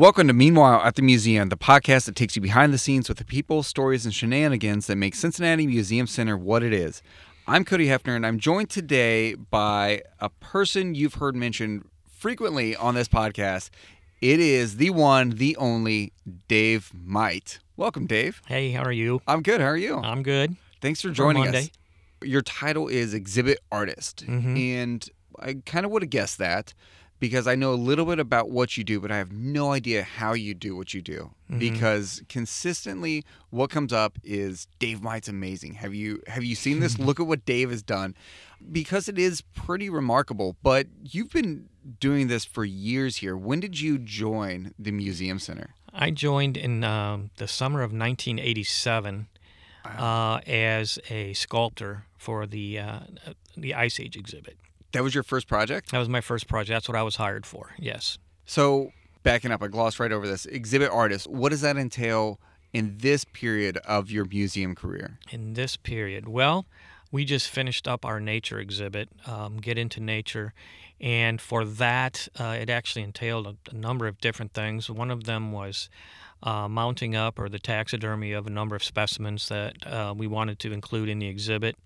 Welcome to Meanwhile at the Museum, the podcast that takes you behind the scenes with the people, stories, and shenanigans that make Cincinnati Museum Center what it is. I'm Cody Hefner, and I'm joined today by a person you've heard mentioned frequently on this podcast. It is the one, the only Dave Might. Welcome, Dave. Hey, how are you? I'm good. How are you? I'm good. Thanks for joining us. Your title is exhibit artist, Mhm. and I kind of would have guessed that because I know a little bit about what you do, but I have no idea how you do what you do. Mhm. Because consistently, what comes up is Dave Might's amazing. Have you have you seen this? Look at what Dave has done, because it is pretty remarkable. But you've been doing this for years here. When did you join the museum center? I joined in um, the summer of 1987 uh, as a sculptor for the uh, the Ice Age exhibit. That was your first project. That was my first project. That's what I was hired for. Yes. So backing up, I glossed right over this. Exhibit artist. What does that entail in this period of your museum career? In this period, well, we just finished up our nature exhibit, um, Get Into Nature, and for that, uh, it actually entailed a, a number of different things. One of them was uh, mounting up or the taxidermy of a number of specimens that uh, we wanted to include in the exhibit.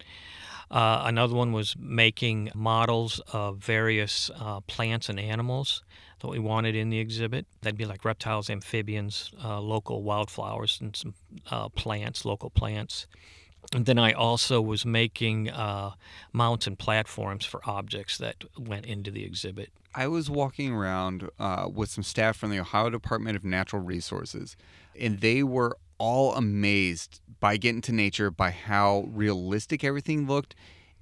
Uh, another one was making models of various uh, plants and animals that we wanted in the exhibit. That'd be like reptiles, amphibians, uh, local wildflowers, and some uh, plants, local plants. And then I also was making uh, mounts and platforms for objects that went into the exhibit. I was walking around with some staff from the Ohio Department of Natural Resources, and they were all amazed by Get Into Nature, by how realistic everything looked,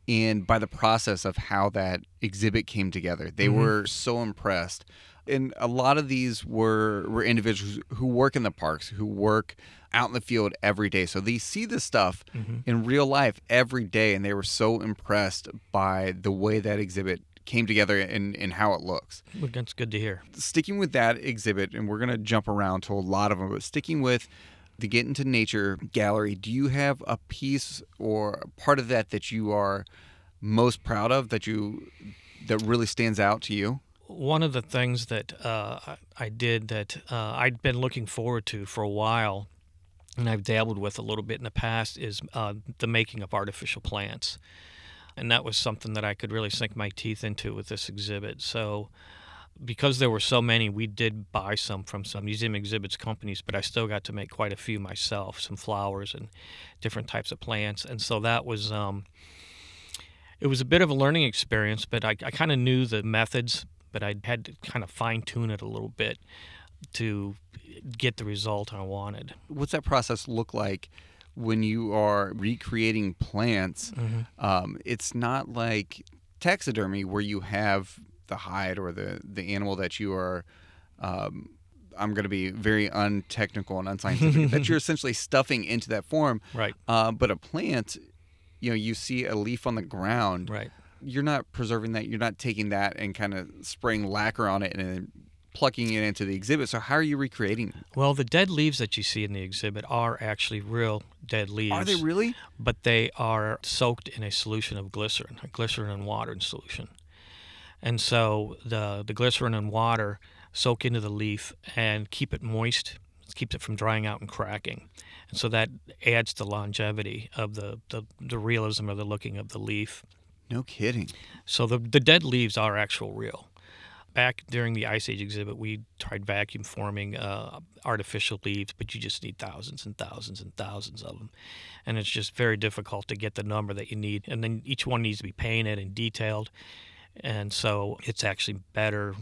and by the process of how that exhibit came together. They Mhm. were so impressed. And a lot of these were, were individuals who work in the parks, who work out in the field every day. So they see this stuff Mhm. in real life every day, and they were so impressed by the way that exhibit came together and, and how it looks That's good to hear. sticking with that exhibit, and we're going to jump around to a lot of them, but sticking with the Get Into Nature gallery, do you have a piece or part of that that you are most proud of that you that really stands out to you? One of the things that uh, I- did that uh, I'd been looking forward to for a while, and I've dabbled with a little bit in the past, is uh, the making of artificial plants. And that was something that I could really sink my teeth into with this exhibit. So, because there were so many, we did buy some from some museum exhibits companies, but I still got to make quite a few myself, some flowers and different types of plants. And so that was. Um, it was a bit of a learning experience, but I, I kind of knew the methods, but I had to kind of fine tune it a little bit to get the result I wanted. What's that process look like when you are recreating plants? Um, it's not like taxidermy where you have the hide or the the animal that you are. Um, I'm going to be very untechnical and unscientific. that you're essentially stuffing into that form. Right, Uh, but a plant, you know, you see a leaf on the ground. right. You're not preserving that. You're not taking that and kind of spraying lacquer on it and plucking it into the exhibit. So how are you recreating? it? Well, the dead leaves that you see in the exhibit are actually real dead leaves. Are they really? But they are soaked in a solution of glycerin, glycerin and water in solution. And so the the glycerin and water soak into the leaf and keep it moist, keeps it from drying out and cracking. And so that adds to longevity of the, the, the realism of the looking of the leaf. No kidding. So the, the dead leaves are actual real. Back during the Ice Age exhibit, we tried vacuum forming uh, artificial leaves, but you just need thousands and thousands and thousands of them. And it's just very difficult to get the number that you need. And then each one needs to be painted and detailed. And so it's actually better,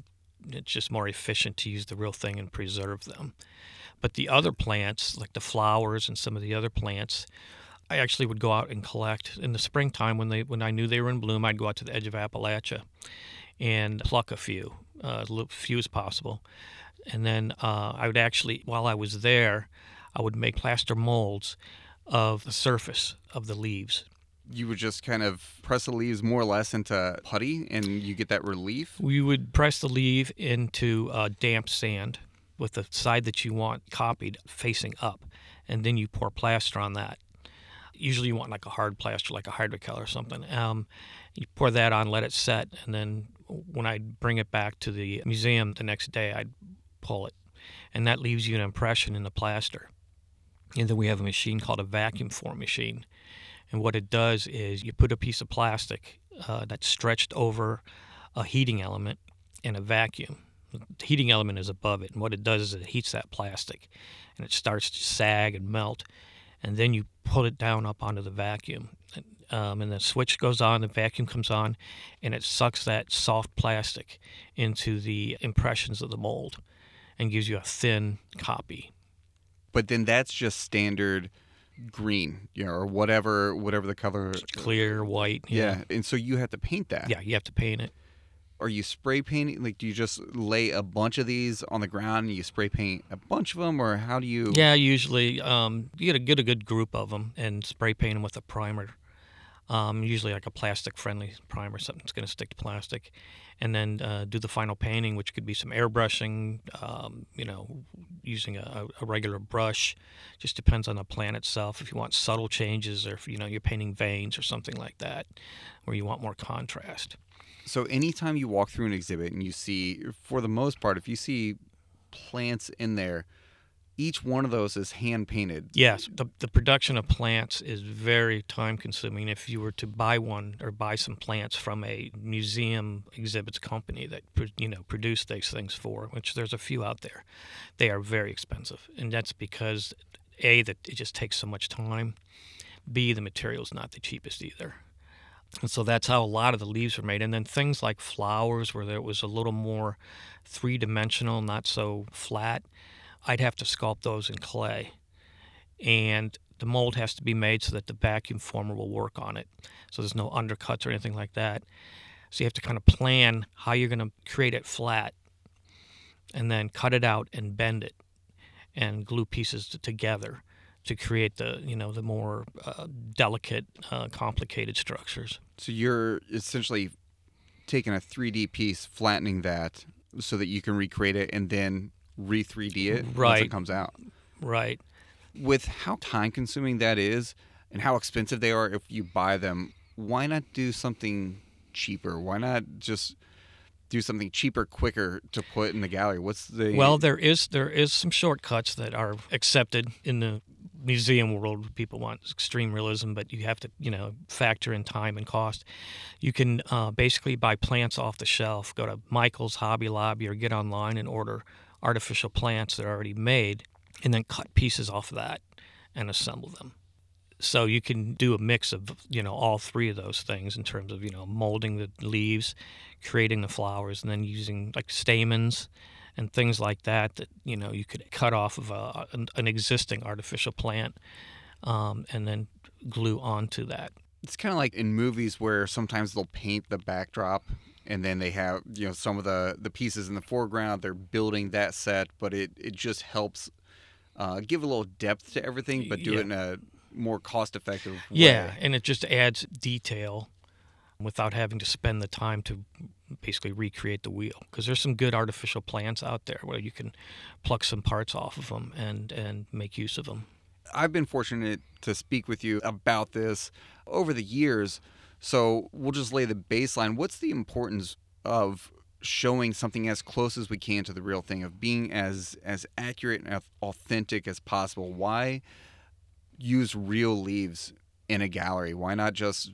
it's just more efficient to use the real thing and preserve them. But the other plants, like the flowers and some of the other plants, I actually would go out and collect in the springtime when they when I knew they were in bloom. I'd go out to the edge of Appalachia and pluck a few, uh, as few as possible, and then uh, I would actually, while I was there, I would make plaster molds of the surface of the leaves. You would just kind of press the leaves more or less into putty and you get that relief. We would press the leaf into uh, damp sand with the side that you want copied facing up, and then you pour plaster on that. Usually, you want like a hard plaster, like a hydrocal or something. Um, you pour that on, let it set, and then when I bring it back to the museum the next day, I'd pull it and that leaves you an impression in the plaster. And then we have a machine called a vacuum form machine. And what it does is you put a piece of plastic uh, that's stretched over a heating element in a vacuum. The heating element is above it, and what it does is it heats that plastic, and it starts to sag and melt, and then you pull it down up onto the vacuum, um, and the switch goes on, the vacuum comes on, and it sucks that soft plastic into the impressions of the mold, and gives you a thin copy. But then that's just standard green, you know, or whatever whatever the color clear, white. Yeah. Yeah. And so you have to paint that. Yeah, you have to paint it. Are you spray painting like do you just lay a bunch of these on the ground and you spray paint a bunch of them or how do you Yeah, usually um, you get a get a good group of them and spray paint them with a primer. Um, usually like a plastic friendly primer, something that's going to stick to plastic, and then uh, do the final painting, which could be some airbrushing, um, you know, using a, a regular brush. Just depends on the plant itself. If you want subtle changes, or if you know you're painting veins or something like that, where you want more contrast. So anytime you walk through an exhibit and you see for the most part if you see plants in there each one of those is hand painted. Yes, the, the production of plants is very time consuming. If you were to buy one or buy some plants from a museum exhibits company that you know produce these things for, which there's a few out there, they are very expensive, and that's because a that it just takes so much time. B the material is not the cheapest either. And so that's how a lot of the leaves are made. And then things like flowers, where there was a little more three dimensional, not so flat, I'd have to sculpt those in clay. And the mold has to be made so that the vacuum former will work on it. So there's no undercuts or anything like that. So you have to kind of plan how you're going to create it flat and then cut it out and bend it and glue pieces together to create the you know the more uh, delicate uh, complicated structures So you're essentially taking a 3D piece, flattening that so that you can recreate it and then re 3D it once it Right. comes out. right With how time consuming that is and how expensive they are if you buy them, why not do something cheaper? Why not just do something cheaper, quicker to put in the gallery? What's the Well, there is there is some shortcuts that are accepted in the museum world. People want extreme realism, but you have to you know factor in time and cost. You can uh, basically buy plants off the shelf. Go to Michael's, Hobby Lobby, or get online and order artificial plants that are already made, and then cut pieces off of that and assemble them. So you can do a mix of you know all three of those things in terms of you know molding the leaves, creating the flowers, and then using like stamens and things like that that you know you could cut off of a, an, existing artificial plant um, and then glue onto that. It's kind of like in movies where sometimes they'll paint the backdrop and then they have, you know, some of the, the pieces in the foreground. They're building that set, but it, it just helps uh, give a little depth to everything, but do Yeah. it in a more cost effective way. Yeah, and it just adds detail without having to spend the time to basically recreate the wheel because there's some good artificial plants out there where you can pluck some parts off of them and and make use of them. I've been fortunate to speak with you about this over the years. So we'll just lay the baseline. What's the importance of showing something as close as we can to the real thing, of being as as accurate and authentic as possible? Why use real leaves in a gallery? Why not just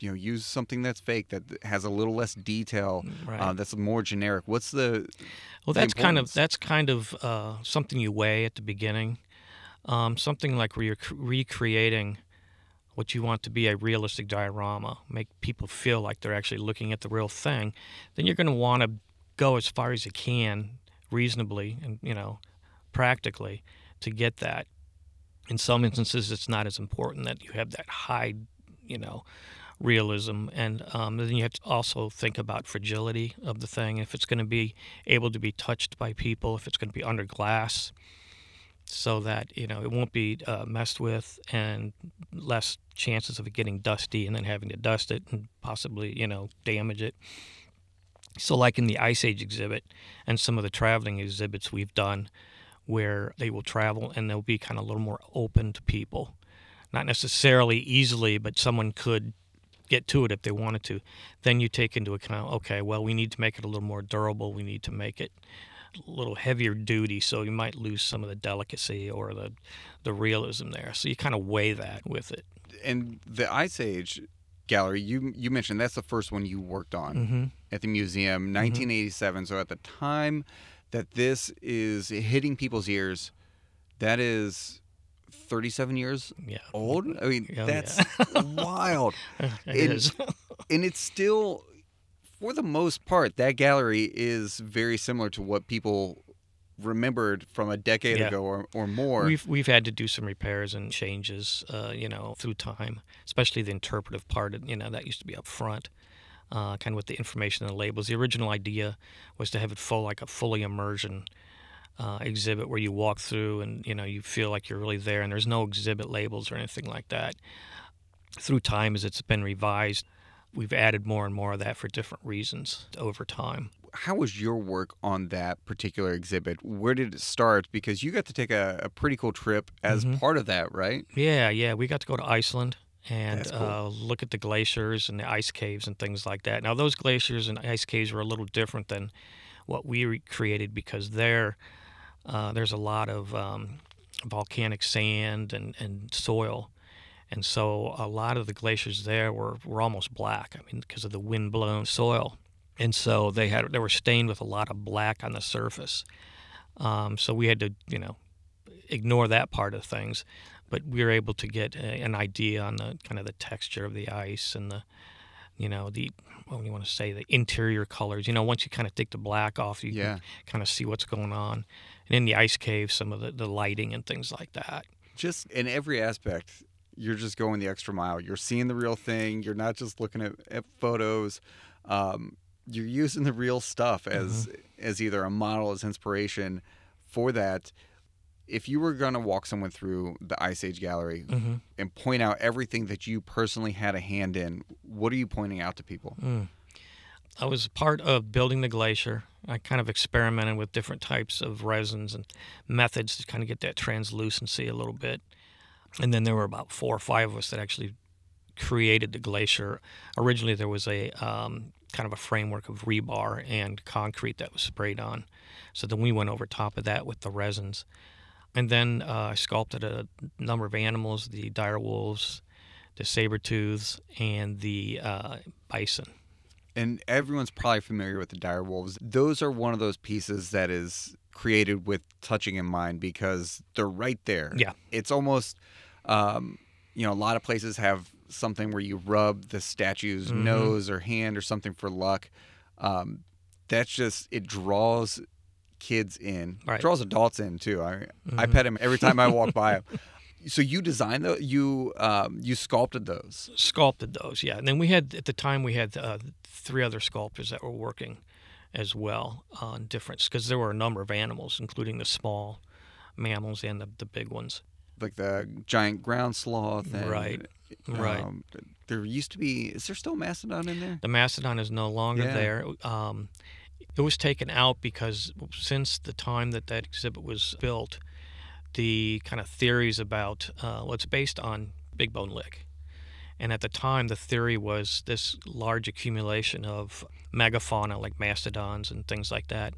you know use something that's fake that has a little less detail, Right. uh, that's more generic? What's the Well, the that's kind of that's kind of uh, something you weigh at the beginning. Um, something like where you're cr- recreating what you want to be a realistic diorama, make people feel like they're actually looking at the real thing. Then you're going to want to go as far as you can, reasonably and you know, practically, to get that. In some instances, it's not as important that you have that high, you know, realism, and um, then you have to also think about fragility of the thing. If it's going to be able to be touched by people, if it's going to be under glass, so that you know it won't be uh, messed with, and less chances of it getting dusty and then having to dust it and possibly you know damage it. So, like in the Ice Age exhibit and some of the traveling exhibits we've done, where they will travel and they'll be kind of a little more open to people, not necessarily easily, but someone could get to it if they wanted to. Then you take into account, okay, well, we need to make it a little more durable. We need to make it little heavier duty, so you might lose some of the delicacy or the the realism there. So you kind of weigh that with it. And the Ice Age gallery, you you mentioned that's the first one you worked on Mm-hmm. at the museum, 1987. So at the time that this is hitting people's ears, that is 37 years Yeah. old. I mean, Oh, yeah. that's wild. it It- is. and it's still for the most part that gallery is very similar to what people remembered from a decade Yeah. ago or, or more We've we've had to do some repairs and changes, uh, you know, through time, especially the interpretive part. You know, that used to be up front, uh, kind of with the information and the labels. The original idea was to have it full like a fully immersion uh, exhibit where you walk through and you know you feel like you're really there, and there's no exhibit labels or anything like that. Through time, as it's been revised, we've added more and more of that for different reasons over time. how was your work on that particular exhibit where did it start because you got to take a, a pretty cool trip as Mhm. part of that right Yeah, yeah, we got to go to Iceland and cool. uh, look at the glaciers and the ice caves and things like that. Now, those glaciers and ice caves were a little different than what we created because there, uh, there's a lot of um, volcanic sand and, and soil. And so a lot of the glaciers there were, were almost black. I mean, because of the wind blown soil. And so they had they were stained with a lot of black on the surface. Um, so we had to, you know, ignore that part of things but we were able to get a, an idea on the kind of the texture of the ice and the you know the what do you want to say the interior colors you know once you kind of take the black off you Yeah. can kind of see what's going on and in the ice cave some of the, the lighting and things like that just in every aspect you're just going the extra mile you're seeing the real thing you're not just looking at, at photos um, you're using the real stuff as as either a model as inspiration for that if you were going to walk someone through the ice age gallery mm-hmm. and point out everything that you personally had a hand in what are you pointing out to people Mm. I was part of building the glacier. I kind of experimented with different types of resins and methods to kind of get that translucency a little bit. And then there were about four or five of us that actually created the glacier. Originally, there was a um, kind of a framework of rebar and concrete that was sprayed on. So then we went over top of that with the resins. And then uh, I sculpted a number of animals the dire wolves, the saber tooths, and the uh, bison. and everyone's probably familiar with the dire wolves those are one of those pieces that is created with touching in mind because they're right there Yeah. it's almost um, you know a lot of places have something where you rub the statue's Mhm. nose or hand or something for luck. Um, that's just it draws kids in. Right. draws adults in too. I i Mhm. pet him every time i walk by him. So you designed those you um, you sculpted those? Sculpted those yeah. And then we had at the time we had uh, three other sculptors that were working as well on different because there were a number of animals including the small mammals and the, the big ones like the giant ground sloth and Right. Right. um, there used to be is there still mastodon in there the mastodon is no longer Yeah. there um, it was taken out because since the time that that exhibit was built the kind of theories about uh, well, it's based on big bone lick and at the time the theory was this large accumulation of megafauna like mastodons and things like that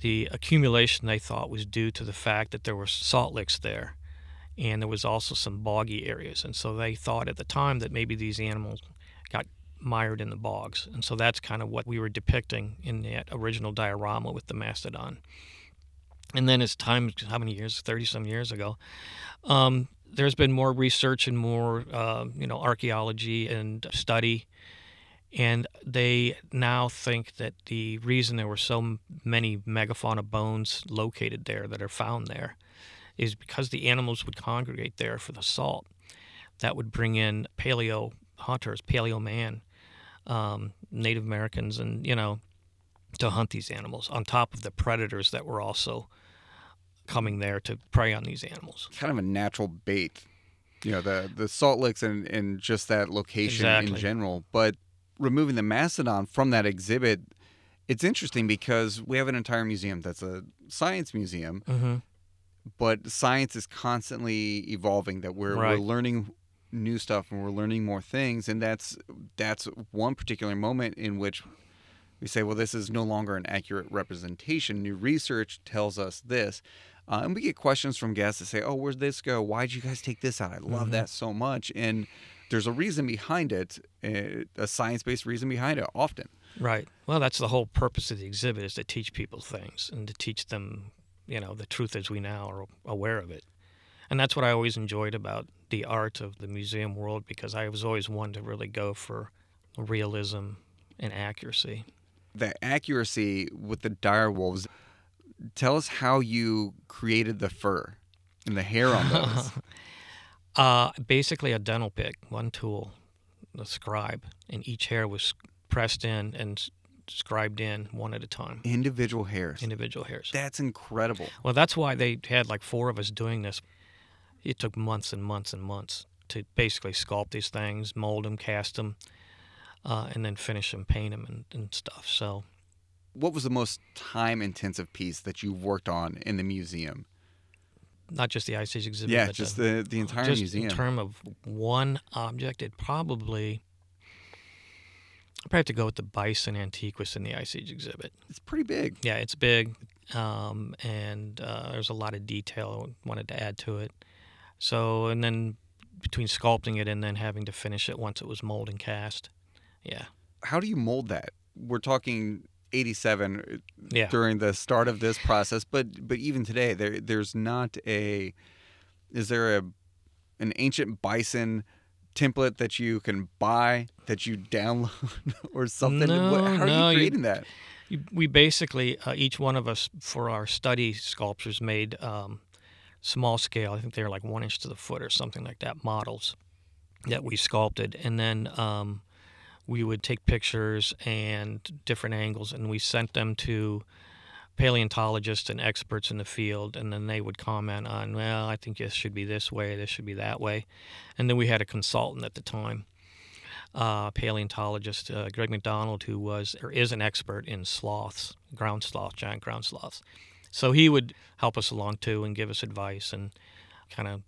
the accumulation they thought was due to the fact that there were salt licks there and there was also some boggy areas. And so they thought at the time that maybe these animals got mired in the bogs. And so that's kind of what we were depicting in that original diorama with the mastodon. And then as time how many years? 30 some years ago. Um, there's been more research and more uh, you know archaeology and study. And they now think that the reason there were so many megafauna bones located there that are found there is because the animals would congregate there for the salt that would bring in paleo hunters paleo man um, native americans and you know to hunt these animals on top of the predators that were also coming there to prey on these animals. Kind of a natural bait you know the the salt licks and and just that location in general. But removing the mastodon from that exhibit it's interesting because we have an entire museum that's a science museum. Mm-hmm. But science is constantly evolving that we're, Right. we're learning new stuff and we're learning more things and that's that's one particular moment in which we say, well, this is no longer an accurate representation. New research tells us this. Uh, and we get questions from guests that say, oh, where'd this go? Why'd you guys take this out? I love Mhm. that so much. And there's a reason behind it, uh, a science based reason behind it often. Right. Well, that's the whole purpose of the exhibit is to teach people things and to teach them, you know, the truth as we now are aware of it. And that's what I always enjoyed about the art of the museum world because I was always one to really go for realism and accuracy. The accuracy with the dire wolves, tell us how you created the fur and the hair on those. Uh, basically, a dental pick, one tool, the scribe, and each hair was pressed in and scribed in one at a time, Individual hairs. individual hairs. That's incredible. Well, that's why they had like four of us doing this. It took months and months and months to basically sculpt these things, mold them, cast them, uh, and then finish them, paint them, and, and stuff. So, What was the most time intensive piece that you worked on in the museum? not just the Ice Age exhibit, Yeah, just the, the, entire just museum. in terms of one object, it probably. I probably have to go with the bison antiquus in the Ice Age exhibit. it's pretty big. Yeah, it's big, um, and uh, there's a lot of detail I wanted to add to it. So, and then between sculpting it and then having to finish it once it was molded and cast. Yeah, How do you mold that? We're talking 87 yeah. during the start of this process, but but even today there there's not a is there a an ancient bison template that you can buy that you download or something? No, What- how are no, you you- creating that? You- We basically, uh, each one of us for our study sculptures made um, small scale, I think they were like one inch to the foot or something like that, models that we sculpted. And then um, we would take pictures and different angles and we sent them to paleontologists and experts in the field. And then they would comment on, well, I think this should be this way, this should be that way. And then we had a consultant at the time uh, paleontologist uh, Greg McDonald, who was or is an expert in sloths, ground sloths, giant ground sloths. So he would help us along too and give us advice and kind of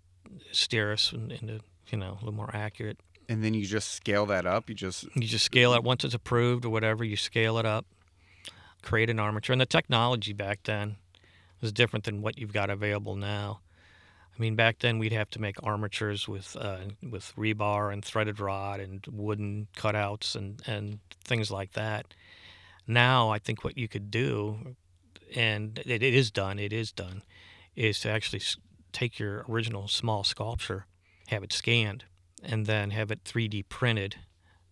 steer us into you know a little more accurate. And then you just scale that up. You just You just scale it once it's approved or whatever. You scale it up, create an armature, and the technology back then was different than what you've got available now. I mean, back then we'd have to make armatures with uh, with rebar and threaded rod and wooden cutouts and and things like that. Now, I think what you could do, and it, it is done, it is done, is to actually take your original small sculpture, have it scanned, and then have it 3D printed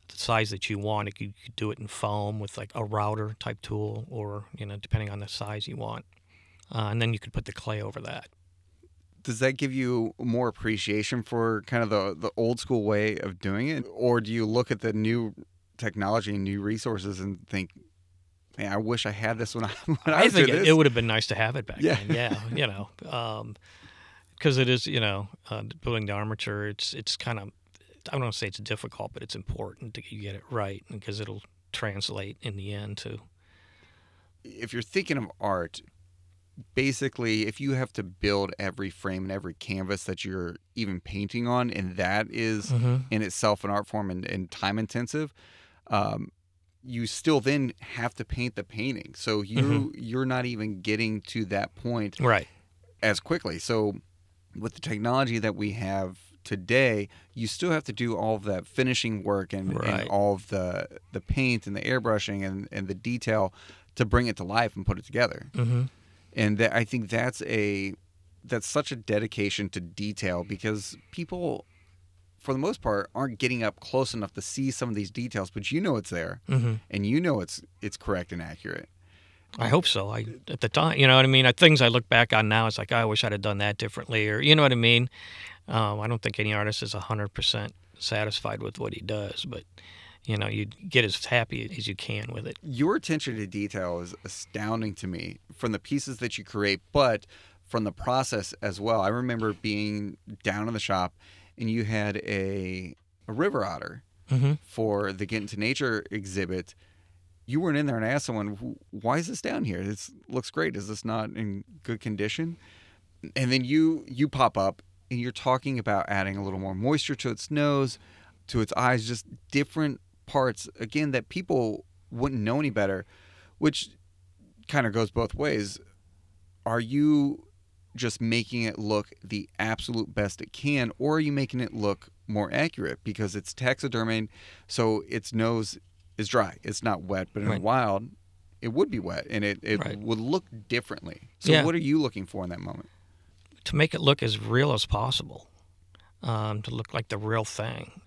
the size that you want. You could do it in foam with like a router type tool, or you know, depending on the size you want, uh, and then you could put the clay over that. does that give you more appreciation for kind of the the old school way of doing it, or do you look at the new technology and new resources and think, man, I wish I had this when I when I, I think it, this. it would have been nice to have it back Yeah. then. Yeah, you know, because it is, you know, uh, building the armature. It's it's kind of I don't want to say it's difficult, but it's important to get it right because it'll translate in the end to if you're thinking of art, basically, if you have to build every frame and every canvas that you're even painting on, and that is in itself an art form and, and time intensive, um, you still then have to paint the painting. So you you're not even getting to that point right. as quickly. So with the technology that we have today, you still have to do all of that finishing work and, Right. and all of the the paint and the airbrushing and, and the detail to bring it to life and put it together. Mm-hmm. And that I think that's a that's such a dedication to detail because people for the most part aren't getting up close enough to see some of these details, but you know it's there Mm-hmm. and you know it's it's correct and accurate. I hope so. I at the time, you know what I mean. Things I look back on now, it's like I wish I'd have done that differently, or you know what I mean. Um, I don't think any artist is hundred percent satisfied with what he does, but you know, you get as happy as you can with it. your attention to detail is astounding to me from the pieces that you create, but from the process as well. I remember being down in the shop and you had a, a river otter Mm-hmm. for the Get Into Nature exhibit. You weren't in there and asked someone, why is this down here? This looks great. Is this not in good condition? And then you you pop up and you're talking about adding a little more moisture to its nose, to its eyes, just different parts again that people wouldn't know any better, which kind of goes both ways. Are you just making it look the absolute best it can, or are you making it look more accurate because it's taxidermied, so its nose is dry, it's not wet, but in Right. a wild, it would be wet and it, it Right. would look differently. So, Yeah. what are you looking for in that moment? To make it look as real as possible, um, to look like the real thing.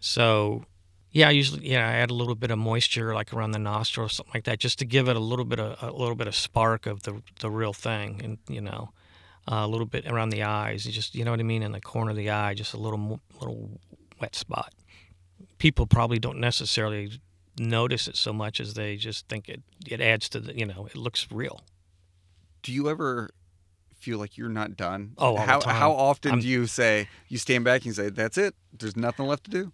So, yeah, I usually yeah I add a little bit of moisture like around the nostril or something like that, just to give it a little bit of a little bit of spark of the the real thing, and you know, uh, a little bit around the eyes, just you know what I mean, in the corner of the eye, just a little little wet spot. People probably don't necessarily notice it so much as they just think it it adds to the you know it looks real. Do you ever feel like you're not done? Oh, how how often I'm- do you say you stand back and say that's it? There's nothing left to do.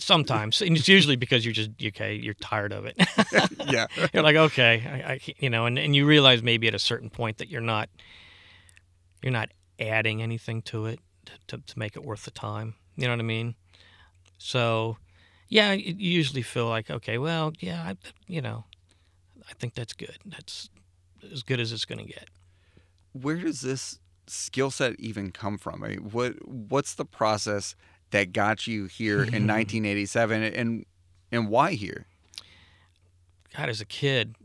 Sometimes, and it's usually because you're just okay. You're tired of it. yeah, you're like, okay, I, I, you know, and, and you realize maybe at a certain point that you're not, you're not adding anything to it to, to make it worth the time. You know what I mean? So, yeah, you you usually feel like, okay, well, yeah, I, you know, I think that's good. That's as good as it's going to get. Where does this skill set even come from? I mean, what what's the process that got you here in 1987, and and why here? God, as a kid,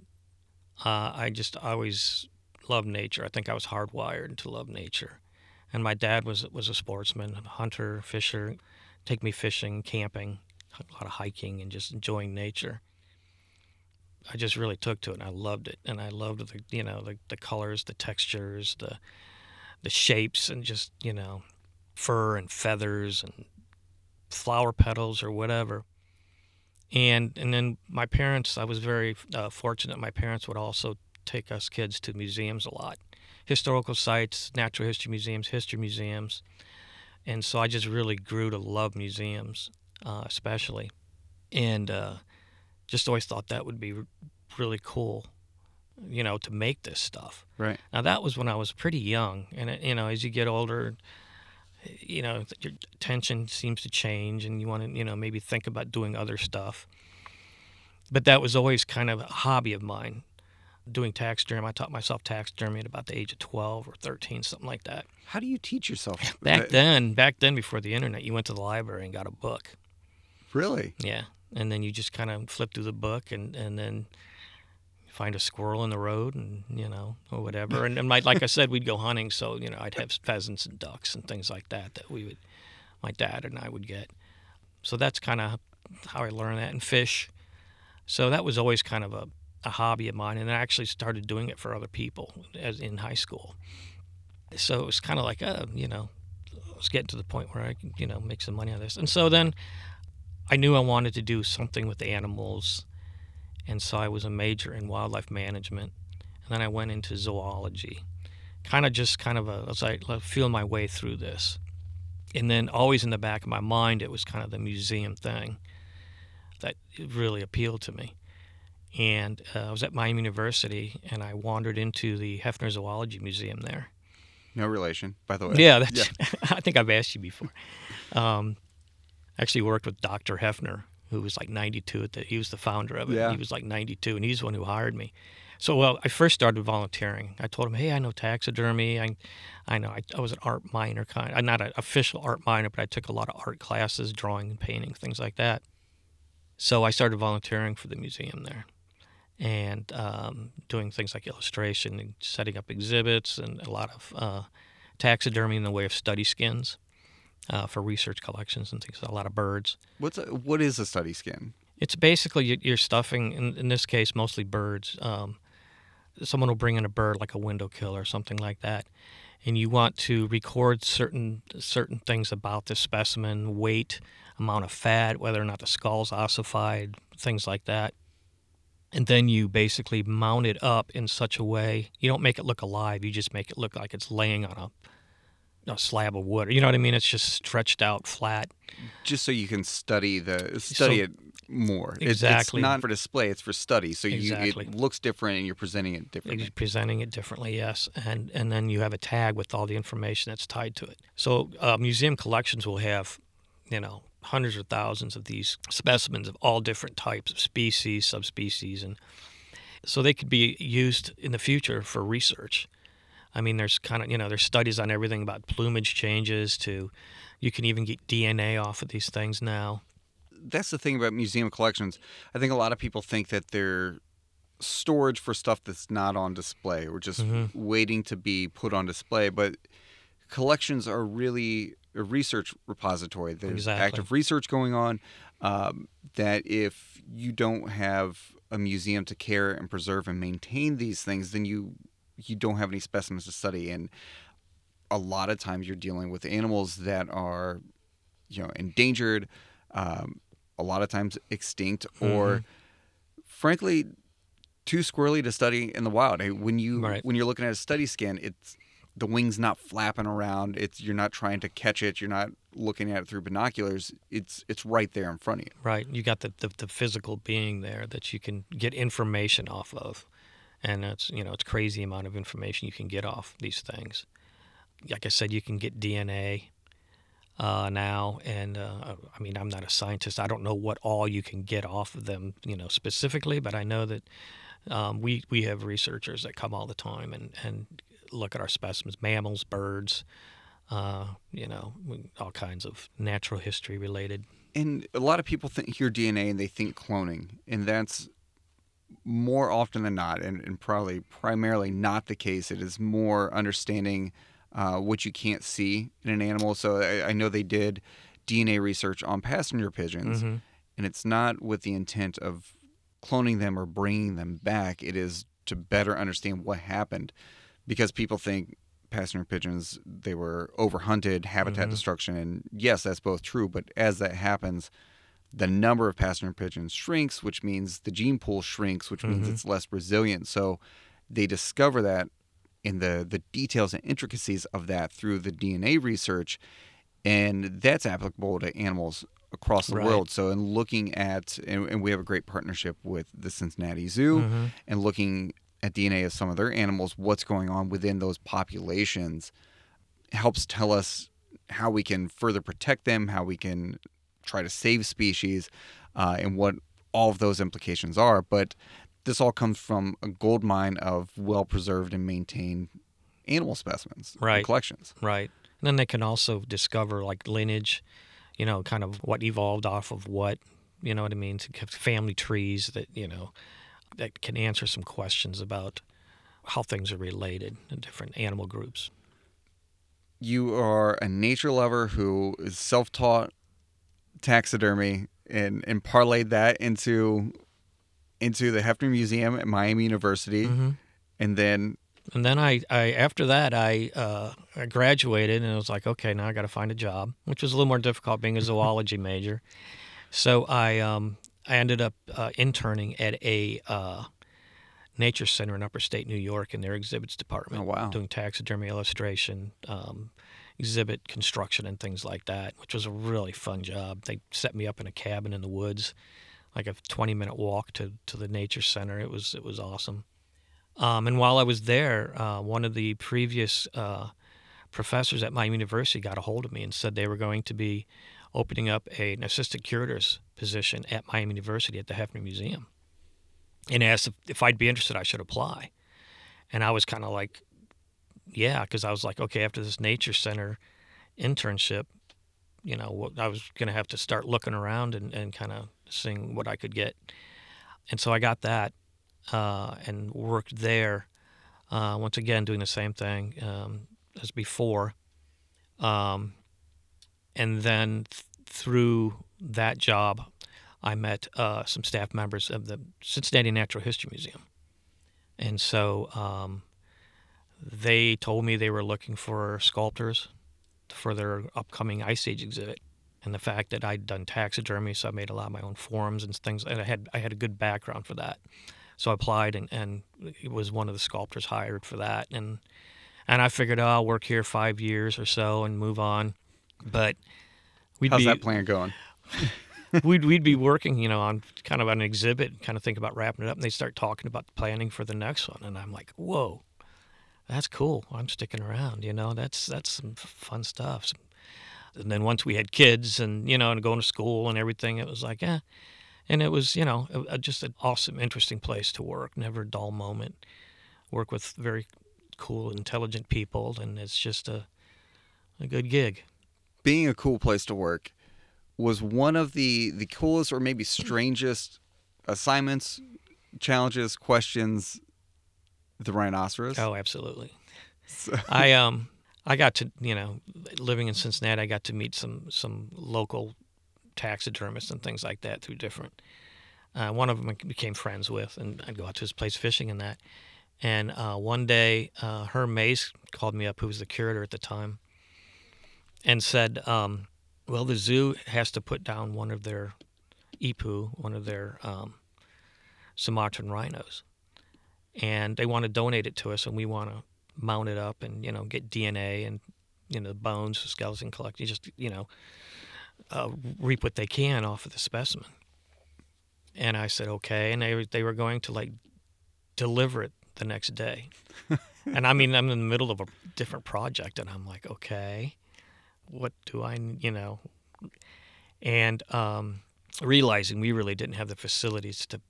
uh, I just always loved nature. I think I was hardwired to love nature. And my dad was was a sportsman, a hunter, fisher, take me fishing, camping, a lot of hiking, and just enjoying nature. I just really took to it, and I loved it. And I loved the you know the, the colors, the textures, the the shapes, and just you know fur and feathers and flower petals or whatever. And and then my parents i was very uh, fortunate. My parents would also take us kids to museums a lot. Historical sites natural history museums history museums. And so i just really grew to love museums uh, especially. And uh, just always thought that would be really cool you know to make this stuff Right. now that was when i was pretty young and it, you know as you get older you know your attention seems to change and you want to you know maybe think about doing other stuff but that was always kind of a hobby of mine doing taxidermy i taught myself taxidermy at about the age of 12 or 13 something like that How do you teach yourself? back then back then before the internet you went to the library and got a book Really? yeah and then you just kind of flip through the book and and then find a squirrel in the road and you know or whatever. And, and my, like i said we'd go hunting so you know i'd have pheasants and ducks and things like that that we would my dad and i would get. So that's kind of how i learned that and fish. So that was always kind of a, a hobby of mine and i actually started doing it for other people as in high school. So it was kind of like uh, you know I was getting to the point where i could you know make some money on this. And so then I knew I wanted to do something with animals, and so I was a major in wildlife management. And then I went into zoology, kind of just kind of a, as I feel my way through this. And then always in the back of my mind, it was kind of the museum thing that really appealed to me. And uh, I was at Miami University, and I wandered into the Hefner Zoology Museum there. No relation, by the way. Yeah, that's. I think I've asked you before. Um, actually worked with Dr. Hefner, who was like 92 at the. He was the founder of it. Yeah. He was like 92, and he's the one who hired me. So well, I first started volunteering. I told him, "Hey, I know taxidermy. I, I know I, I was an art minor kind. I'm not an official art minor, but I took a lot of art classes, drawing and painting, things like that. So I started volunteering for the museum there, and um, doing things like illustration and setting up exhibits and a lot of uh, taxidermy in the way of study skins uh, for research collections and things. A lot of birds. What's a, what is a study skin? It's basically you- you're stuffing, in, in this case, mostly birds. Um, someone will bring in a bird like a window kill or something like that, and you want to record certain certain things about the specimen, weight, amount of fat, whether or not the skull's ossified, things like that. And then you basically mount it up in such a way you don't make it look alive. You just make it look like it's laying on a, a slab of wood. You know what I mean? It's just stretched out flat. Just so you can study the study So- it more. It- Exactly. it's not for display; it's for study. So Exactly. you it looks different, and you're presenting it differently. You're presenting it differently, yes, and and then you have a tag with all the information that's tied to it. So uh, museum collections will have, you know, hundreds or thousands of these specimens of all different types of species, subspecies, and so they could be used in the future for research. I mean, there's kind of you know there's studies on everything about plumage changes to, you can even get DNA off of these things now. That's the thing about museum collections. I think a lot of people think that they're storage for stuff that's not on display or just Mhm. waiting to be put on display, but collections are really a research repository. There's Exactly. active research going on. Um, that if you don't have a museum to care and preserve and maintain these things, then you you don't have any specimens to study. And a lot of times you're dealing with animals that are, you know, endangered, um, a lot of times extinct, or Mhm. frankly, too squirrely to study in the wild. When you Right. when you're looking at a study skin, it's the wing's not flapping around. It's you're not trying to catch it. You're not looking at it through binoculars. It's it's right there in front of you. Right. You got the, the, the physical being there that you can get information off of. And it's you know, it's crazy amount of information you can get off these things. Like I said, you can get DNA uh, now, and uh, I mean, I'm not a scientist. I don't know what all you can get off of them, you know, specifically, but I know that um, we we have researchers that come all the time and and look at our specimens, mammals, birds, uh, you know, all kinds of natural history related. And a lot of people think hear DNA and they think cloning, and that's more often than not, and, and probably primarily not the case. It is more understanding uh, what you can't see in an animal. So I, I know they did DNA research on passenger pigeons, Mhm. and it's not with the intent of cloning them or bringing them back. It is to better understand what happened, because people think passenger pigeons they were overhunted, habitat Mhm. destruction, and yes, that's both true. But as that happens, the number of passenger pigeons shrinks, which means the gene pool shrinks, which means Mhm. it's less resilient. So they discover that in the the details and intricacies of that through the DNA research, and that's applicable to animals across the Right. world. So in looking at, and, and we have a great partnership with the Cincinnati Zoo, Mhm. and looking at DNA of some of their animals, what's going on within those populations helps tell us how we can further protect them, how we can try to save species, uh, and what all of those implications are. But this all comes from a gold mine of well preserved and maintained animal specimens and Right. collections. Right. And then they can also discover like lineage, you know, kind of what evolved off of what, you know what I mean? To family trees that, you know, that can answer some questions about how things are related in different animal groups. You are a nature lover who is self taught taxidermy and, and parlayed that into into the Hefner Museum at Miami University. Mm-hmm. And then And then I, I after that, I, uh, I graduated and I was like, okay, now I got to find a job, which was a little more difficult being a zoology major. So I, um, I ended up uh, interning at a uh, nature center in Upper State New York in their exhibits department. Oh, wow. Doing taxidermy illustration, um, exhibit construction, and things like that, which was a really fun job. They set me up in a cabin in the woods, like a 20 minute walk to, to the nature center. It was it was awesome. Um, and while I was there, uh, one of the previous uh, professors at my university got a hold of me and said they were going to be opening up a, an assistant curator's position at Miami University at the Hefner Museum, and asked if, if I'd be interested. I should apply, and I was kind of like, yeah, because I was like, okay, after this nature center internship, you know, I was going to have to start looking around and, and kind of seeing what I could get, and so I got that uh, and worked there. Uh, once again, doing the same thing um, as before. Um, and then th- through that job, I met uh, some staff members of the Cincinnati Natural History Museum. And so um, they told me they were looking for sculptors for their upcoming Ice Age exhibit. And the fact that I'd done taxidermy, so I made a lot of my own forms and things, and I had I had a good background for that. So I applied and, and it was one of the sculptors hired for that. And and I figured, oh, I'll work here five years or so and move on. But we'd how's be that plan going? we'd we'd be working, you know, on kind of an exhibit, kind of think about wrapping it up, and they start talking about planning for the next one, and I'm like, whoa, that's cool. I'm sticking around, you know. That's that's some fun stuff. And then once we had kids and, you know, and going to school and everything, it was like, yeah. And it was, you know, just an awesome, interesting place to work. Never a dull moment. Work with very cool, intelligent people. And it's just a, a good gig. Being a cool place to work was one of the, the coolest or maybe strangest assignments, challenges, questions the rhinoceros? Oh, absolutely. So. I um I got to you know living in Cincinnati, I got to meet some some local taxidermists and things like that through different. Uh, one of them I became friends with, and I'd go out to his place fishing and that. And uh, one day, uh, Herm Mace called me up, who was the curator at the time, and said, um, "Well, the zoo has to put down one of their Ipuh, one of their um, Sumatran rhinos, and they want to donate it to us, and we want to mount it up and you know get DNA and you know bones, skeleton collecting, just you know uh, reap what they can off of the specimen. And I said okay, and they they were going to like deliver it the next day. and I mean I'm in the middle of a different project, and I'm like okay, what do I you know, and um, realizing we really didn't have the facilities to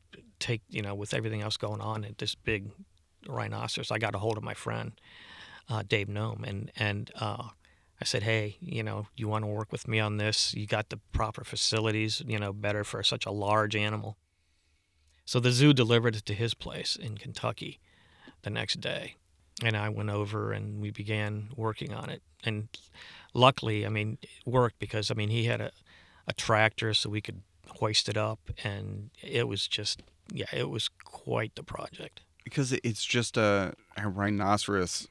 take, you know, with everything else going on at this big rhinoceros, I got a hold of my friend uh, Dave Gnome, and and uh, I said, hey, you know, you want to work with me on this? You got the proper facilities, you know, better for such a large animal. So the zoo delivered it to his place in Kentucky the next day, and I went over and we began working on it. And luckily, I mean, it worked because I mean he had a, a tractor, so we could hoist it up, and it was just yeah, it was quite the project. Because it's just a, a rhinoceros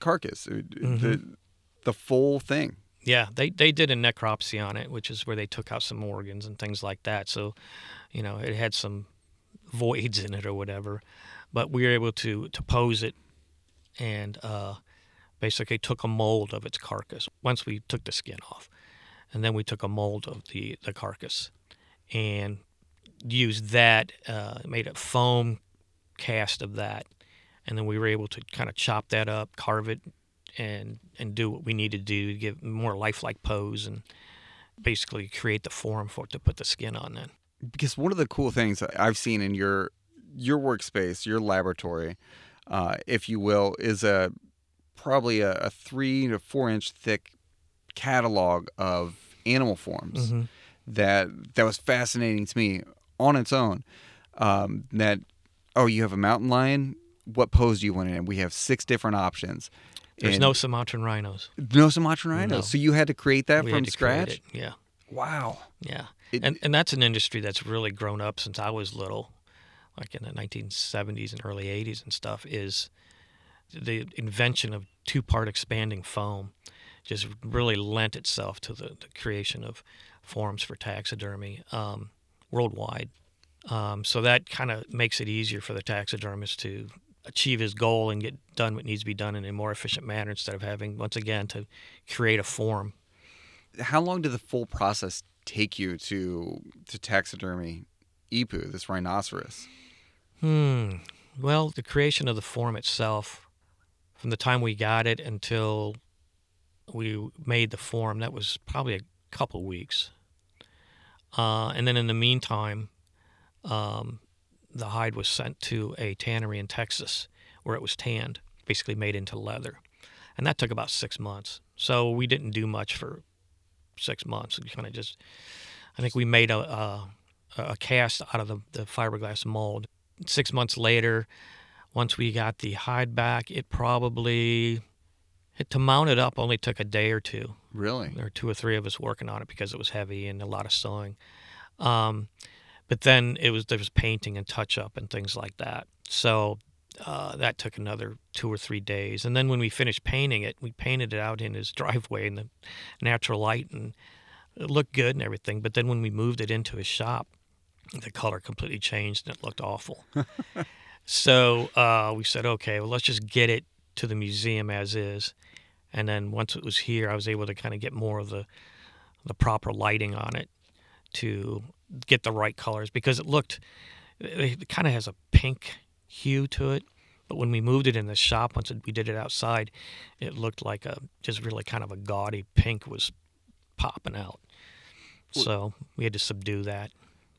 carcass, mm-hmm. the the full thing. Yeah, they they did a necropsy on it, which is where they took out some organs and things like that. So, you know, it had some voids in it or whatever, but we were able to to pose it and uh, basically took a mold of its carcass once we took the skin off, and then we took a mold of the the carcass and used that, uh, made a foam cast of that, and then we were able to kind of chop that up, carve it, and and do what we needed to do to give more lifelike pose and basically create the form for it to put the skin on. Then, because one of the cool things I've seen in your your workspace, your laboratory, uh, if you will, is a probably a, a, three to four inch thick catalog of animal forms. Mm-hmm. That that was fascinating to me on its own. Um, that oh, you have a mountain lion. What pose do you want it in? We have six different options. There's and no Sumatran rhinos. No Sumatran rhinos. No. So you had to create that we from scratch. Yeah. Wow. Yeah. It, and and that's an industry that's really grown up since I was little, like in the 1970s and early 80s and stuff. Is the invention of two-part expanding foam just really lent itself to the, the creation of forms for taxidermy. Um, worldwide. Um, so that kind of makes it easier for the taxidermist to achieve his goal and get done what needs to be done in a more efficient manner instead of having, once again, to create a form. How long did the full process take you to to taxidermy Ipuh, this rhinoceros? Hmm. Well, the creation of the form itself, from the time we got it until we made the form, that was probably a couple weeks. Uh, and then in the meantime, um, the hide was sent to a tannery in Texas where it was tanned, basically made into leather. And that took about six months. So we didn't do much for six months. We kind of just, I think we made a, a, a cast out of the, the fiberglass mold. Six months later, once we got the hide back, it probably it, to mount it up only took a day or two. Really? There were two or three of us working on it because it was heavy and a lot of sewing. Um, but then it was there was painting and touch up and things like that. So uh, that took another two or three days. And then when we finished painting it, we painted it out in his driveway in the natural light and it looked good and everything. But then when we moved it into his shop, the color completely changed and it looked awful. so uh, we said, okay, well, let's just get it to the museum as is. And then once it was here, I was able to kind of get more of the the proper lighting on it to get the right colors because it looked it kind of has a pink hue to it. But when we moved it in the shop, once we did it outside, it looked like a just really kind of a gaudy pink was popping out. So we had to subdue that.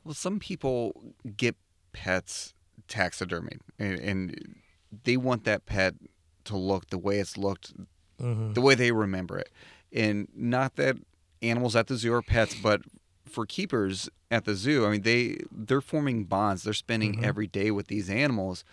Well, some people get pets taxidermied, and, and they want that pet to look the way it's looked, hmm the way they remember it. And not that animals at the zoo are pets, but for keepers at the zoo, I mean they they're forming bonds. They're spending Mhm. every day with these animals.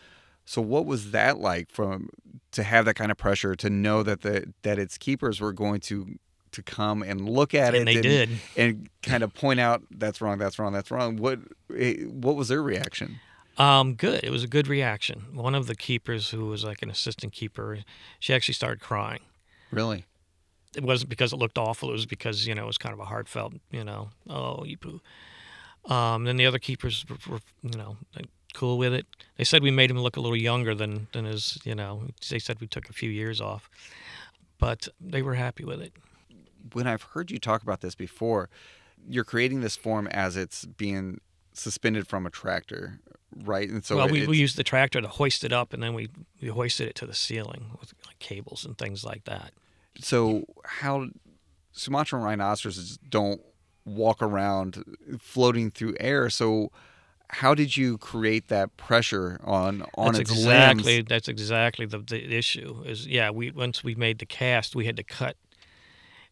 So what was that like from to have that kind of pressure to know that the that its keepers were going to to come and look at it And they did. and kind of point out that's wrong, that's wrong, that's wrong. What eh, what was their reaction? Um, good. It was a good reaction. One of the keepers, who was like an assistant keeper, she actually started crying. Really? It wasn't because it looked awful. It was because you know it was kind of a heartfelt, you know, oh Ipuh. Um, then the other keepers were, were, you know, like, cool with it. They said we made him look a little younger than than his, you know. They said we took a few years off, but they were happy with it. When I've heard you talk about this before, you're creating this form as it's being suspended from a tractor, right? And so well, we, we used the tractor to hoist it up, and then we we hoisted it to the ceiling with like cables and things like that. So how Sumatran rhinoceroses don't walk around floating through air. So how did you create that pressure on on that's its exactly limbs? that's exactly the, the issue is yeah we once we made the cast we had to cut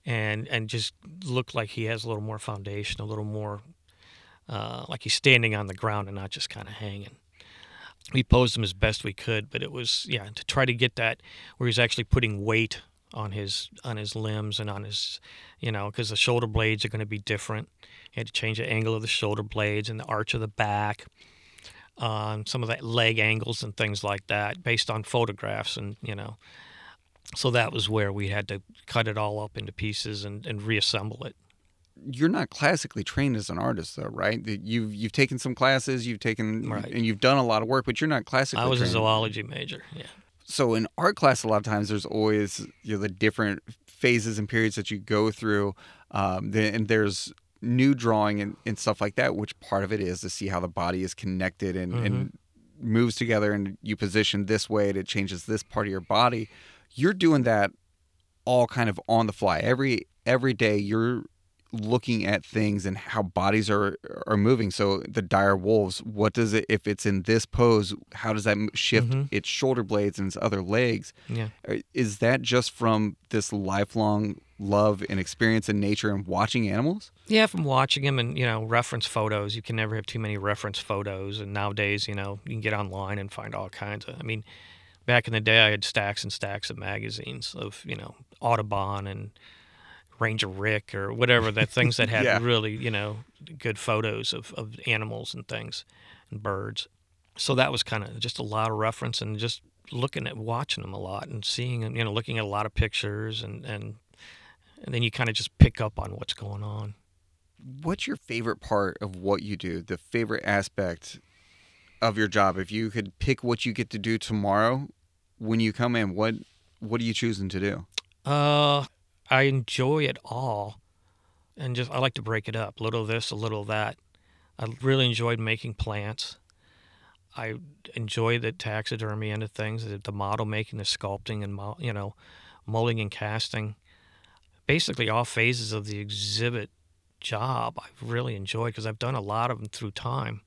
and and just look like he has a little more foundation a little more uh, like he's standing on the ground and not just kind of hanging we posed him as best we could but it was yeah to try to get that where he's actually putting weight on his on his limbs and on his you know because the shoulder blades are going to be different. You had to change the angle of the shoulder blades and the arch of the back um, some of that leg angles and things like that based on photographs and you know. So that was where we had to cut it all up into pieces and, and reassemble it. You're not classically trained as an artist, though, right? That You've you've taken some classes, you've taken Right. and you've done a lot of work, but you're not classically i was a zoology major yeah so in art class a lot of times there's always you know the different phases and periods that you go through um, and there's new drawing and, and stuff like that which part of it is to see how the body is connected and, and moves together and you position this way and it changes this part of your body. You're doing that all kind of on the fly. Every every day you're looking at things and how bodies are are moving. So the dire wolves what does it if it's in this pose how does that shift Mhm. its shoulder blades and its other legs? Yeah. Uh, is that just from this lifelong love and experience in nature and watching animals? Yeah from watching them and you know reference photos. You can never have too many reference photos. And nowadays you know you can get online and find all kinds of i mean back in the day i had stacks and stacks of magazines of you know audubon and ranger rick or whatever the things that had Yeah. really you know good photos of, of animals and things and birds. So that was kind of just a lot of reference and just looking at watching them a lot and seeing them you know looking at a lot of pictures and and and then you kind of just pick up on what's going on. What's your favorite part of what you do? The favorite aspect of your job? If you could pick what you get to do tomorrow when you come in what what are you choosing to do? Uh, I enjoy it all, and just I like to break it up, a little of this, a little of that. I really enjoyed making plants. I enjoy the taxidermy end of things, the, the model making, the sculpting, and you know, molding and casting. Basically, all phases of the exhibit job I've really enjoyed because I've done a lot of them through time.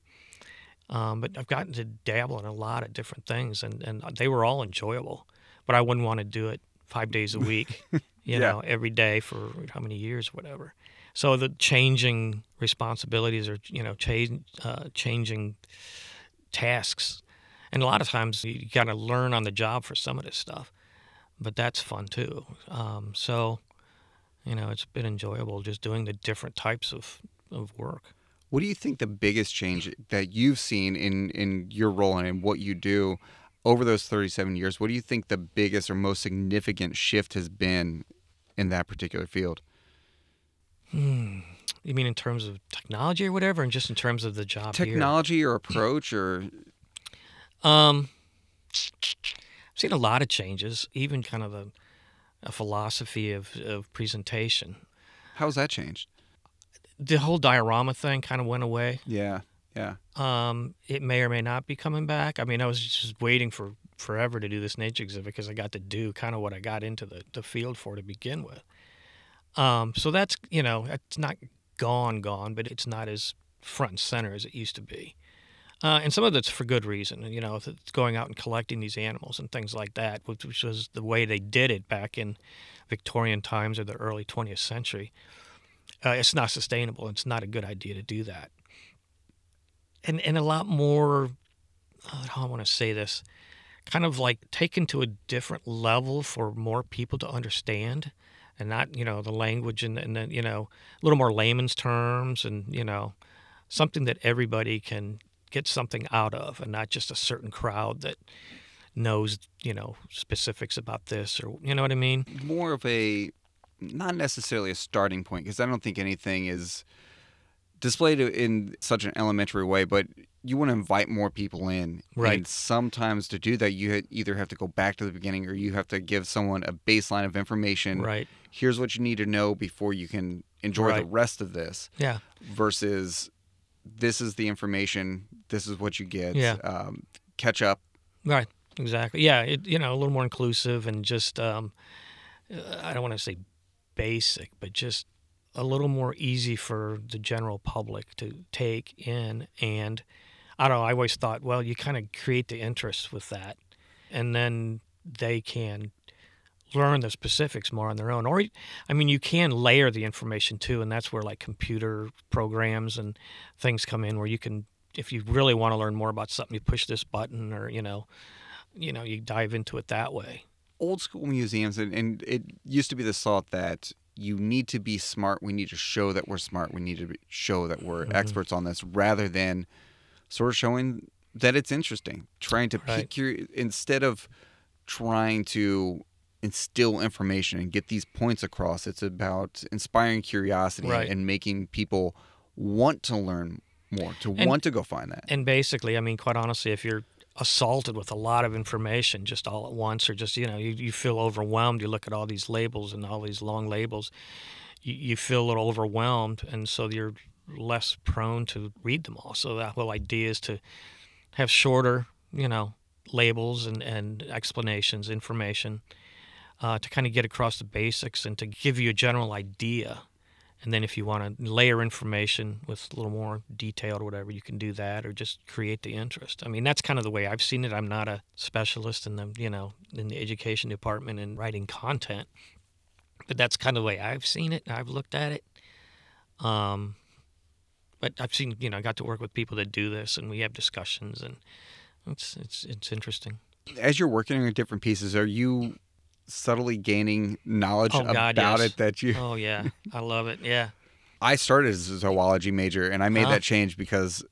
Um, but I've gotten to dabble in a lot of different things, and, and they were all enjoyable. But I wouldn't want to do it five days a week, you Yeah. know, every day for how many years, whatever. So the changing responsibilities or you know, change, uh, changing tasks, and a lot of times you got to learn on the job for some of this stuff. But that's fun too. Um, so, you know, it's been enjoyable just doing the different types of, of work. What do you think the biggest change that you've seen in in your role and in what you do over those 37 years? What do you think the biggest or most significant shift has been in that particular field? Hmm. You mean in terms of technology or whatever, and just in terms of the job here? Technology or approach or Um, I've seen a lot of changes, even kind of a, a philosophy of, of presentation. how's that changed? The whole diorama thing kind of went away. Yeah, yeah. Um, it may or may not be coming back. I mean, I was just waiting for forever to do this nature exhibit because I got to do kind of what I got into the, the field for to begin with. Um, so that's you know it's not gone gone, but it's not as front and center as it used to be. Uh, and some of it's for good reason. You know, going out and collecting these animals and things like that, which, which was the way they did it back in Victorian times or the early 20th century. Uh, it's not sustainable. It's not a good idea to do that. And and a lot more. Uh, how I want to say this, kind of like taken to a different level for more people to understand, and not you know the language and and then you know a little more layman's terms and you know something that everybody can get something out of and not just a certain crowd that knows, you know, specifics about this or you know what I mean? More of a not necessarily a starting point because I don't think anything is displayed in such an elementary way, but you want to invite more people in. Right. And sometimes to do that, you either have to go back to the beginning or you have to give someone a baseline of information. Right. Here's what you need to know before you can enjoy the rest of this. Yeah. Versus, this is the information. This is what you get. Yeah. Um, catch up. Right. Exactly. Yeah. It, you know, a little more inclusive and just, um, uh, I don't want to say basic, but just a little more easy for the general public to take in. And I don't know, I always thought, well, you kind of create the interest with that. And then they can learn the specifics more on their own. Or, I mean, you can layer the information too. And that's where like computer programs and things come in where you can, if you really want to learn more about something, you push this button or, you know, you know, you dive into it that way. old school museums and, and it used to be this thought that you need to be smart we need to show that we're smart we need to be- show that we're Mhm. experts on this rather than sort of showing that it's interesting trying to Right. pique your instead of trying to instill information and get these points across it's about inspiring curiosity Right. and making people want to learn more to And- want to go find that And basically, I mean, quite honestly, if you're assaulted with a lot of information just all at once, or just, you know, you, you feel overwhelmed, you look at all these labels and all these long labels, you, you feel a little overwhelmed. And so you're less prone to read them all. So that whole idea is to have shorter, you know, labels and, and explanations, information, uh, to kind of get across the basics and to give you a general idea. And then if you want to layer information with a little more detail or whatever, you can do that or just create the interest. I mean, that's kind of the way I've seen it. I'm not a specialist in the, you know, in the education department and writing content, but that's kind of the way I've seen it. I've looked at it. Um, but I've seen, you know, I got to work with people that do this and we have discussions and it's, it's, it's interesting. as you're working on different pieces are you subtly gaining knowledge Oh, God, about yes. it that you Oh yeah. I love it. Yeah. I started as a zoology major and I made Huh? that change because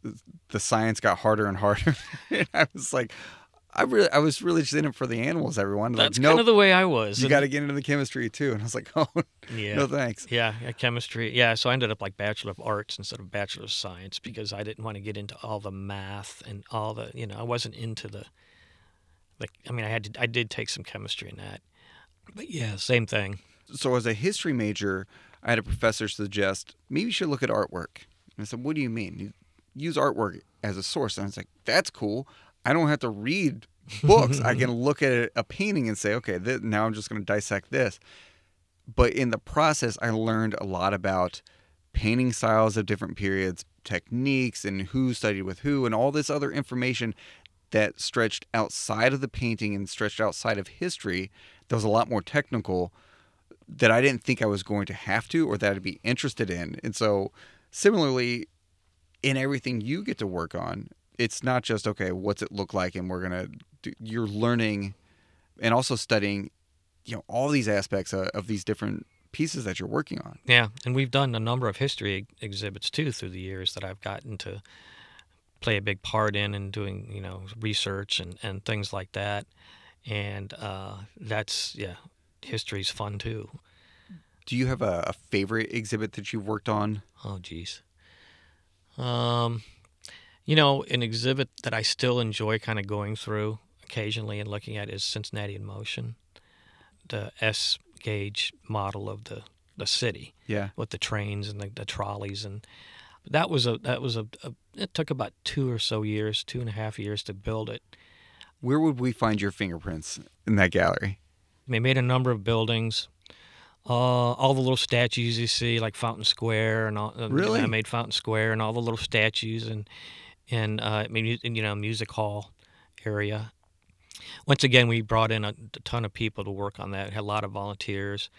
the science got harder and harder. and I was like, I really, I was really just in it for the animals. Everyone, like, That's nope, kind of the way I was. you got to get into the chemistry too. And I was like, oh, yeah. no thanks. Yeah, yeah, chemistry. Yeah, so I ended up like Bachelor of Arts instead of Bachelor of Science because I didn't want to get into all the math and all the, you know, I wasn't into the, like, I mean, I had to, I did take some chemistry in that, but yeah, same thing. So as a history major, I had a professor suggest maybe you should look at artwork. And I said, what do you mean? Use artwork as a source. And I was like, that's cool. I don't have to read books. I can look at a- painting and say, okay, th- now I'm just going to dissect this. But in the process, I learned a lot about painting styles of different periods, techniques, and who studied with who, and all this other information that stretched outside of the painting and stretched outside of history. That was a lot more technical that I didn't think I was going to have to or that I'd be interested in. And so, similarly, in everything you get to work on, it's not just okay, what's it look like, and we're gonna. You're learning, and also studying, you know, all these aspects of, of these different pieces that you're working on. Yeah, and we've done a number of history exhibits too through the years that I've gotten to play a big part in and doing, you know, research and, and things like that. And uh, that's, yeah, history's fun too. Do you have a, a favorite exhibit that you've worked on? Oh, geez. Um, you know, an exhibit that I still enjoy kind of going through occasionally and looking at is Cincinnati in Motion, the S gauge model of the, the city Yeah. with the trains and the, the trolleys and that was a that was a, a it took about two or so years, two and a half years to build it. Where would we find your fingerprints in that gallery? They made a number of buildings. Uh, all the little statues you see, like Fountain Square, and all. uh, Really? I made Fountain Square and all the little statues, and and uh, I mean, you know, music hall area. Once again, we brought in a, a ton of people to work on that. Had a lot of volunteers.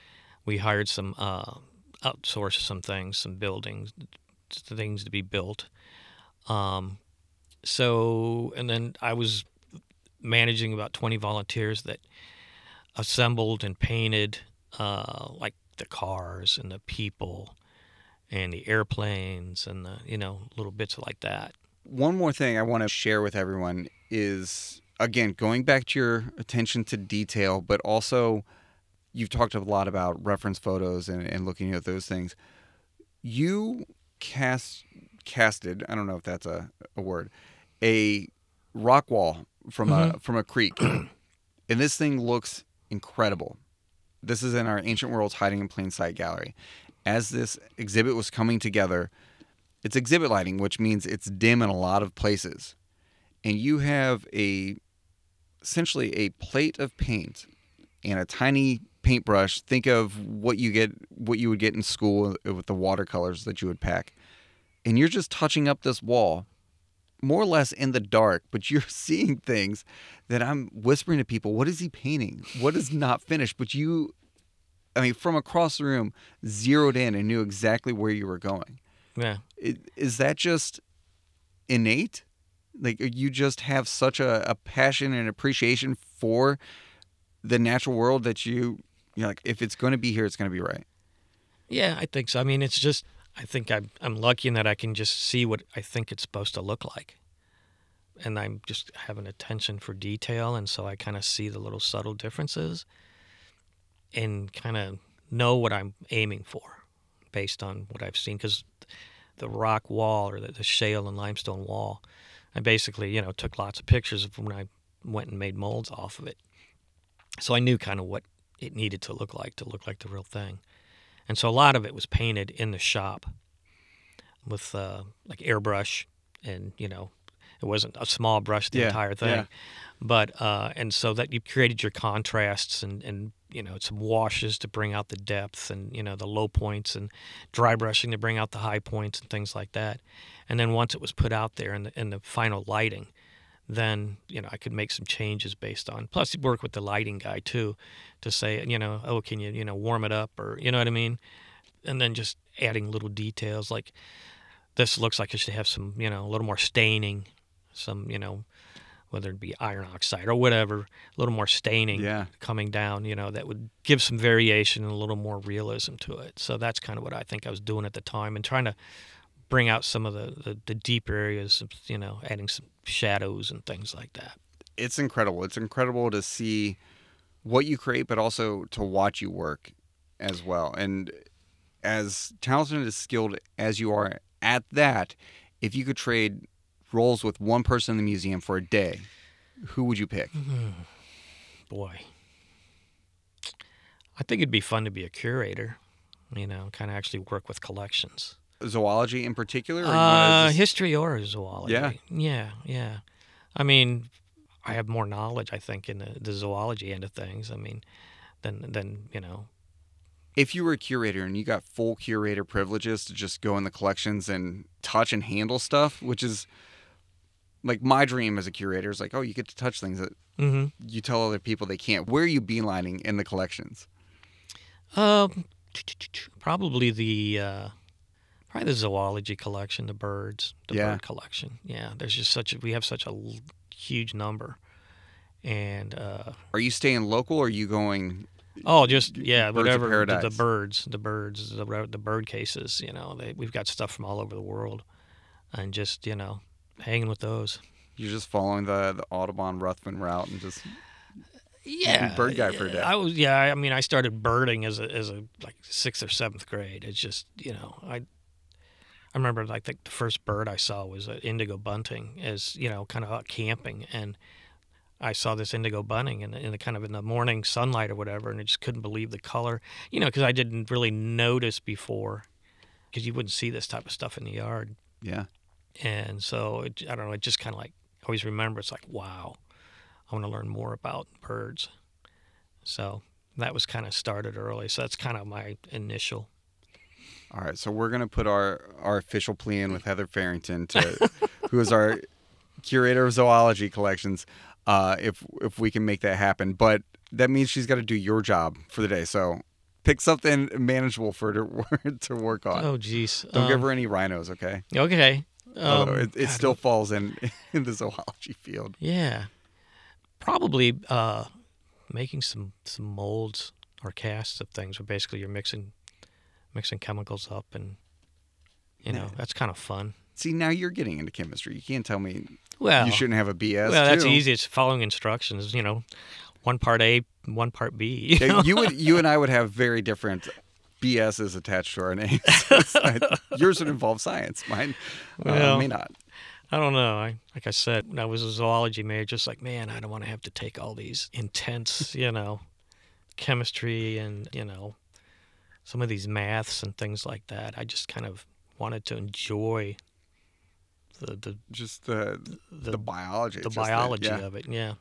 We hired some, uh, outsourced some things, some buildings, things to be built. Um, so, and then I was managing about 20 volunteers that assembled and painted uh, like the cars and the people and the airplanes and the, you know, little bits like that. One more thing I want to share with everyone is again going back to your attention to detail, but also you've talked a lot about reference photos and, and looking at those things. You cast casted, I don't know if that's a, a word, a rock wall from a mm-hmm. from a creek. and this thing looks incredible. This is in our Ancient Worlds Hiding in Plain Sight gallery. As this exhibit was coming together, it's exhibit lighting, which means it's dim in a lot of places. And you have a essentially a plate of paint and a tiny paintbrush. Think of what you get what you would get in school with the watercolors that you would pack. And you're just touching up this wall more or less in the dark, but you're seeing things that I'm whispering to people, what is he painting? What is not finished? But you I mean, from across the room, zeroed in and knew exactly where you were going. Yeah. Is that just innate? Like you just have such a, a passion and appreciation for the natural world that you you're like, if it's going to be here, it's going to be right. Yeah, I think so. I mean, it's just I think I'm I'm lucky in that I can just see what I think it's supposed to look like, and I'm just have an attention for detail, and so I kind of see the little subtle differences, and kind of know what I'm aiming for, based on what I've seen. Because the rock wall or the, the shale and limestone wall, I basically you know took lots of pictures of when I went and made molds off of it, so I knew kind of what it needed to look like to look like the real thing. And so a lot of it was painted in the shop with uh, like airbrush, and you know, it wasn't a small brush the Yeah, entire thing. yeah. But uh, and so that you created your contrasts and and you know some washes to bring out the depth and you know the low points and dry brushing to bring out the high points and things like that. And then once it was put out there in the in the final lighting, then you know I could make some changes based on. Plus, you work with the lighting guy too, to say you know oh can you you know warm it up or you know what I mean, and then just adding little details like this looks like it should have some you know a little more staining, some you know whether it be iron oxide or whatever, a little more staining Yeah. coming down, you know, that would give some variation and a little more realism to it. So that's kind of what I think I was doing at the time and trying to bring out some of the, the, the deeper areas, of, you know, adding some shadows and things like that. It's incredible. It's incredible to see what you create, but also to watch you work as well. And as talented and as skilled as you are at that, if you could trade roles with one person in the museum for a day, who would you pick? Hmm. Boy, I think it'd be fun to be a curator, you know, kind of actually work with collections. Zoology in particular? Or Uh, just- history or zoology. Yeah. Yeah, yeah. I mean, I have more knowledge, I think, in the, the zoology end of things. I mean, than than you know. if you were a curator and you got full curator privileges to just go in the collections and touch and handle stuff, which is like my dream as a curator is like, oh, you get to touch things that hmm you tell other people they can't. Where are you beelining in the collections? Um, probably the uh, probably the zoology collection, the birds, the Yeah. bird collection. Yeah, there's just such a, we have such a l- huge number, and uh, Are you staying local or are you going? Oh, just yeah, whatever the, the birds, the birds, the the bird cases. You know, they, we've got stuff from all over the world, and just you know, hanging with those. You're just following the the Audubon Ruthven route and just Yeah, bird guy for a day. I was yeah. I mean, I started birding as a as a like sixth or seventh grade. It's just you know I. I remember like the, first bird I saw was an indigo bunting, as you know, kind of out camping, and I saw this indigo bunting in the, in the kind of in the morning sunlight or whatever, and I just couldn't believe the color, you know, because I didn't really notice before, because you wouldn't see this type of stuff in the yard, yeah. and so it, I don't know, it just kind of like I always remember it's like wow, I want to learn more about birds, so that was kind of started early. So that's kind of my initial. All right, so we're gonna put our our official plea in with Heather Farrington, to, who is our curator of zoology collections. Uh, if if we can make that happen, but that means she's got to do your job for the day. So pick something manageable for her to, to work on. Oh, geez. Don't give Um, her any rhinos, okay? Okay. Um, it, it still falls in in the zoology field. Yeah. Probably uh, making some some molds or casts of things where basically you're mixing mixing chemicals up and you know Yeah. that's kind of fun. See, now you're getting into chemistry. You can't tell me Well, you shouldn't have a BS. well, that's too. easy. It's following instructions. You know, one part A, one part B. you Yeah, you would you and I would have very different BSs attached to our names. Yours would involve science. Mine uh, may not. I don't know. I like I said, when I was a zoology major, just like man, I don't want to have to take all these intense, you know, chemistry and you know, some of these maths and things like that. I just kind of wanted to enjoy the the Just the the, the biology. the that- biology yeah. of it. Yeah.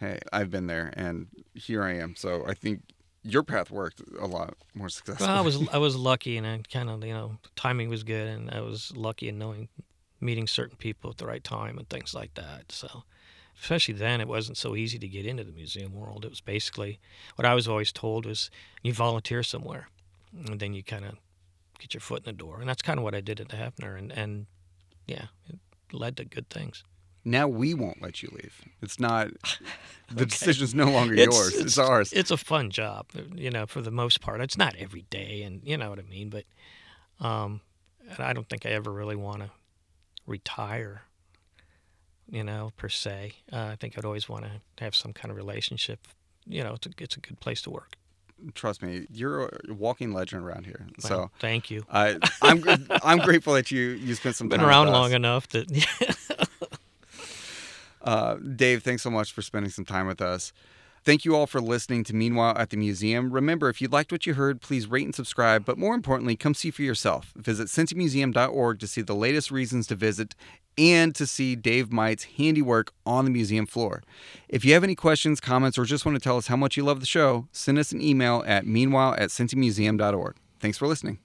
Hey, I've been there, and here I am. So I think your path worked a lot more successfully. Well, I was I was lucky, and I kind of you know timing was good, and I was lucky in knowing meeting certain people at the right time and things like that. So, especially then, it wasn't so easy to get into the museum world. It was basically what I was always told was you volunteer somewhere, and then you kind of get your foot in the door, and that's kind of what I did at the Hefner, and and yeah, it led to good things. now we won't let you leave. It's not. The Okay. decision's no longer yours. It's, ours. It's a fun job, you know, for the most part. It's not every day, and you know what I mean. But um, and I don't think I ever really want to retire, you know, per se. Uh, I think I'd always want to have some kind of relationship. You know, it's a, it's a good place to work. Trust me, you're a walking legend around here. Well, So thank you. I, I'm I'm grateful that you you spent some Been time around with us. long enough that Uh, Dave, thanks so much for spending some time with us. Thank you all for listening to Meanwhile at the Museum. Remember, if you liked what you heard, please rate and subscribe, but more importantly, come see for yourself. Visit cincymuseum.org to see the latest reasons to visit and to see Dave Might's handiwork on the museum floor. If you have any questions, comments, or just want to tell us how much you love the show, send us an email at meanwhile at cincymuseum.org. Thanks for listening.